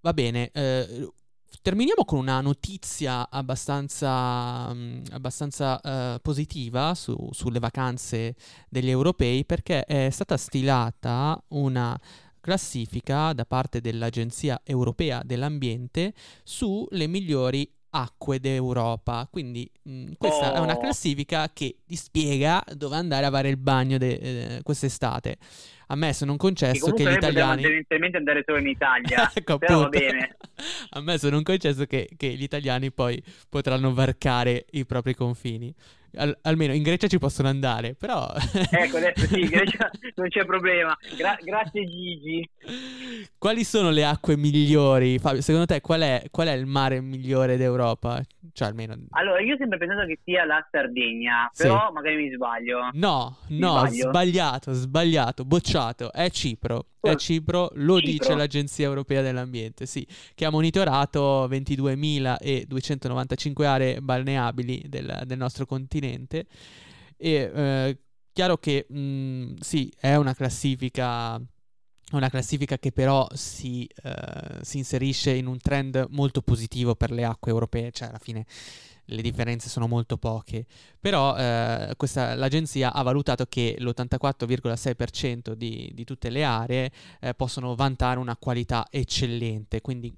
Va bene, eh, terminiamo con una notizia abbastanza, mm, abbastanza eh, positiva su- sulle vacanze degli europei perché è stata stilata una classifica da parte dell'Agenzia Europea dell'Ambiente sulle migliori acque d'Europa. Quindi mh, questa è una Oh. classifica che ti spiega dove andare a fare il bagno de- eh, quest'estate. A me sono un Che concesso che comunque gli italiani... tendenzialmente andare solo in Italia, Ecco, però va appunto. bene. A me sono un concesso che, che gli italiani poi potranno varcare i propri confini. Al- almeno in Grecia ci possono andare, però... Ecco, adesso sì, Grecia non c'è problema. Gra- grazie Gigi. Quali sono le acque migliori? Fabio, secondo te qual è, qual è il mare migliore d'Europa? Cioè, almeno... Allora, io ho sempre pensato che sia la Sardegna, Sì. però magari mi sbaglio. No, Mi no, sbaglio? sbagliato, sbagliato, bocciato. È Cipro. È Cipro, lo Cipro. dice l'Agenzia Europea dell'Ambiente, sì, che ha monitorato 22.295 aree balneabili del, del nostro continente. E eh, chiaro che mh, sì, è una classifica. Una classifica che però si, eh, si inserisce in un trend molto positivo per le acque europee, cioè alla fine le differenze sono molto poche. Però eh, questa- l'agenzia ha valutato che l'84,6% di, di tutte le aree eh, possono vantare una qualità eccellente. Quindi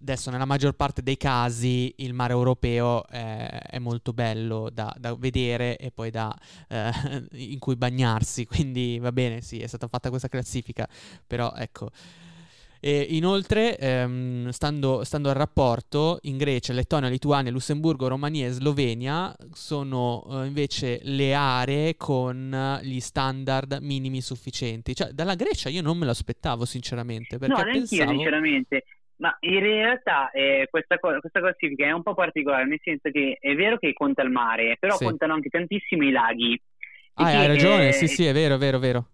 adesso nella maggior parte dei casi il mare europeo eh, è molto bello da, da vedere e poi da, eh, in cui bagnarsi. Quindi va bene, sì, è stata fatta questa classifica, però ecco. E inoltre, ehm, stando, stando al rapporto, in Grecia, Lettonia, Lituania, Lussemburgo, Romania e Slovenia sono eh, invece le aree con gli standard minimi sufficienti. Cioè, dalla Grecia io non me lo aspettavo, sinceramente, perché no, pensavo... sinceramente. Ma in realtà eh, questa, co- questa classifica è un po' particolare, nel senso che è vero che conta il mare, però Sì. contano anche tantissimo i laghi. Ah, che, hai ragione, eh, sì, sì, è vero, è vero, è vero.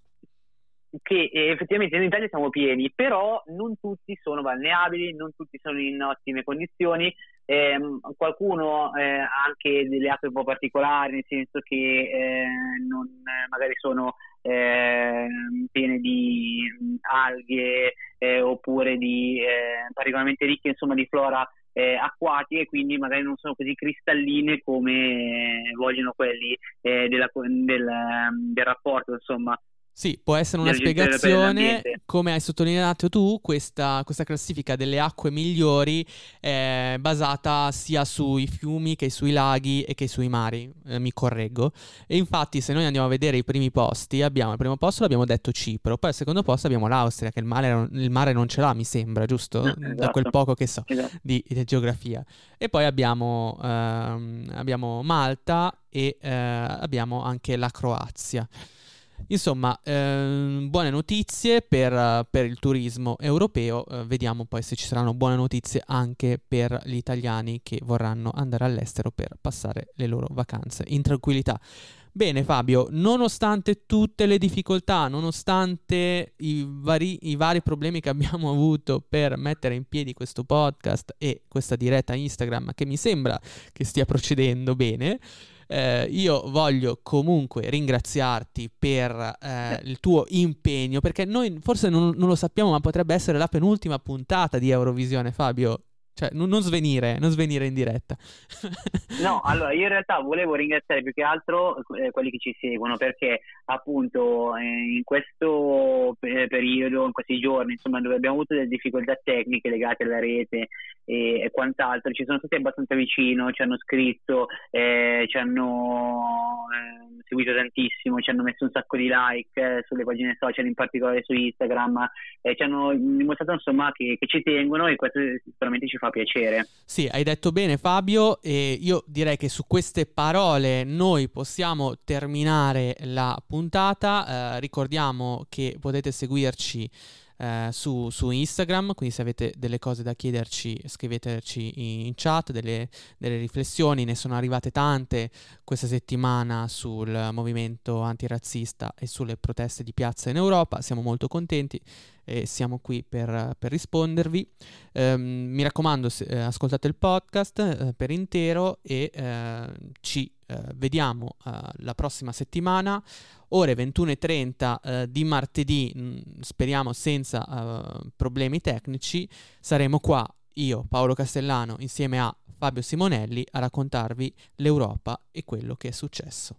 Che eh, effettivamente in Italia siamo pieni, però non tutti sono balneabili, non tutti sono in ottime condizioni. Ehm, qualcuno eh, anche delle acque un po' particolari, nel senso che eh, non, eh, magari sono ehm, piene di mh, alghe eh, oppure di eh, particolarmente ricche insomma di flora eh, acquatiche e quindi magari non sono così cristalline come eh, vogliono quelli eh, della- del, ehm, del rapporto insomma Sì, può essere una spiegazione, come hai sottolineato tu, questa, questa classifica delle acque migliori è basata sia sui fiumi che sui laghi e che sui mari, eh, mi correggo. E infatti se noi andiamo a vedere i primi posti, abbiamo al primo posto l'abbiamo detto Cipro, poi al secondo posto abbiamo l'Austria, che il mare, il mare non ce l'ha, mi sembra, giusto? Da esatto. quel poco che so Esatto. di, di geografia. E poi abbiamo, ehm, abbiamo Malta e eh, abbiamo anche la Croazia. Insomma, ehm, buone notizie per, per il turismo europeo. eh, vediamo poi se ci saranno buone notizie anche per gli italiani che vorranno andare all'estero per passare le loro vacanze in tranquillità. Bene Fabio, nonostante tutte le difficoltà, nonostante i vari, i vari problemi che abbiamo avuto per mettere in piedi questo podcast e questa diretta Instagram che mi sembra che stia procedendo bene, eh, io voglio comunque ringraziarti per eh, il tuo impegno, perché noi forse non, non lo sappiamo, ma potrebbe essere la penultima puntata di Eurovisione, Fabio. Cioè, non, non svenire, non svenire in diretta. No, allora io in realtà volevo ringraziare più che altro eh, quelli che ci seguono perché appunto eh, in questo pe- periodo, in questi giorni, insomma, dove abbiamo avuto delle difficoltà tecniche legate alla rete e, e quant'altro, ci sono stati abbastanza vicino, ci hanno scritto, eh, ci hanno eh, seguito tantissimo, ci hanno messo un sacco di like eh, sulle pagine social, in particolare su Instagram, eh, ci hanno dimostrato insomma che, che, ci tengono e questo sicuramente ci fa piacere. Sì, hai detto bene Fabio e io direi che su queste parole noi possiamo terminare la puntata, eh, ricordiamo che potete seguirci eh, su, su, Instagram, quindi se avete delle cose da chiederci scriveteci in chat, delle, delle, riflessioni, ne sono arrivate tante questa settimana sul movimento antirazzista e sulle proteste di piazza in Europa, siamo molto contenti e siamo qui per, per rispondervi. Um, mi raccomando, se, eh, ascoltate il podcast eh, per intero e eh, ci eh, vediamo eh, la prossima settimana, ore 21.30 eh, di martedì, mh, mm, speriamo senza problemi tecnici, saremo qua io, Paolo Castellano, insieme a Fabio Simonelli a raccontarvi l'Europa e quello che è successo.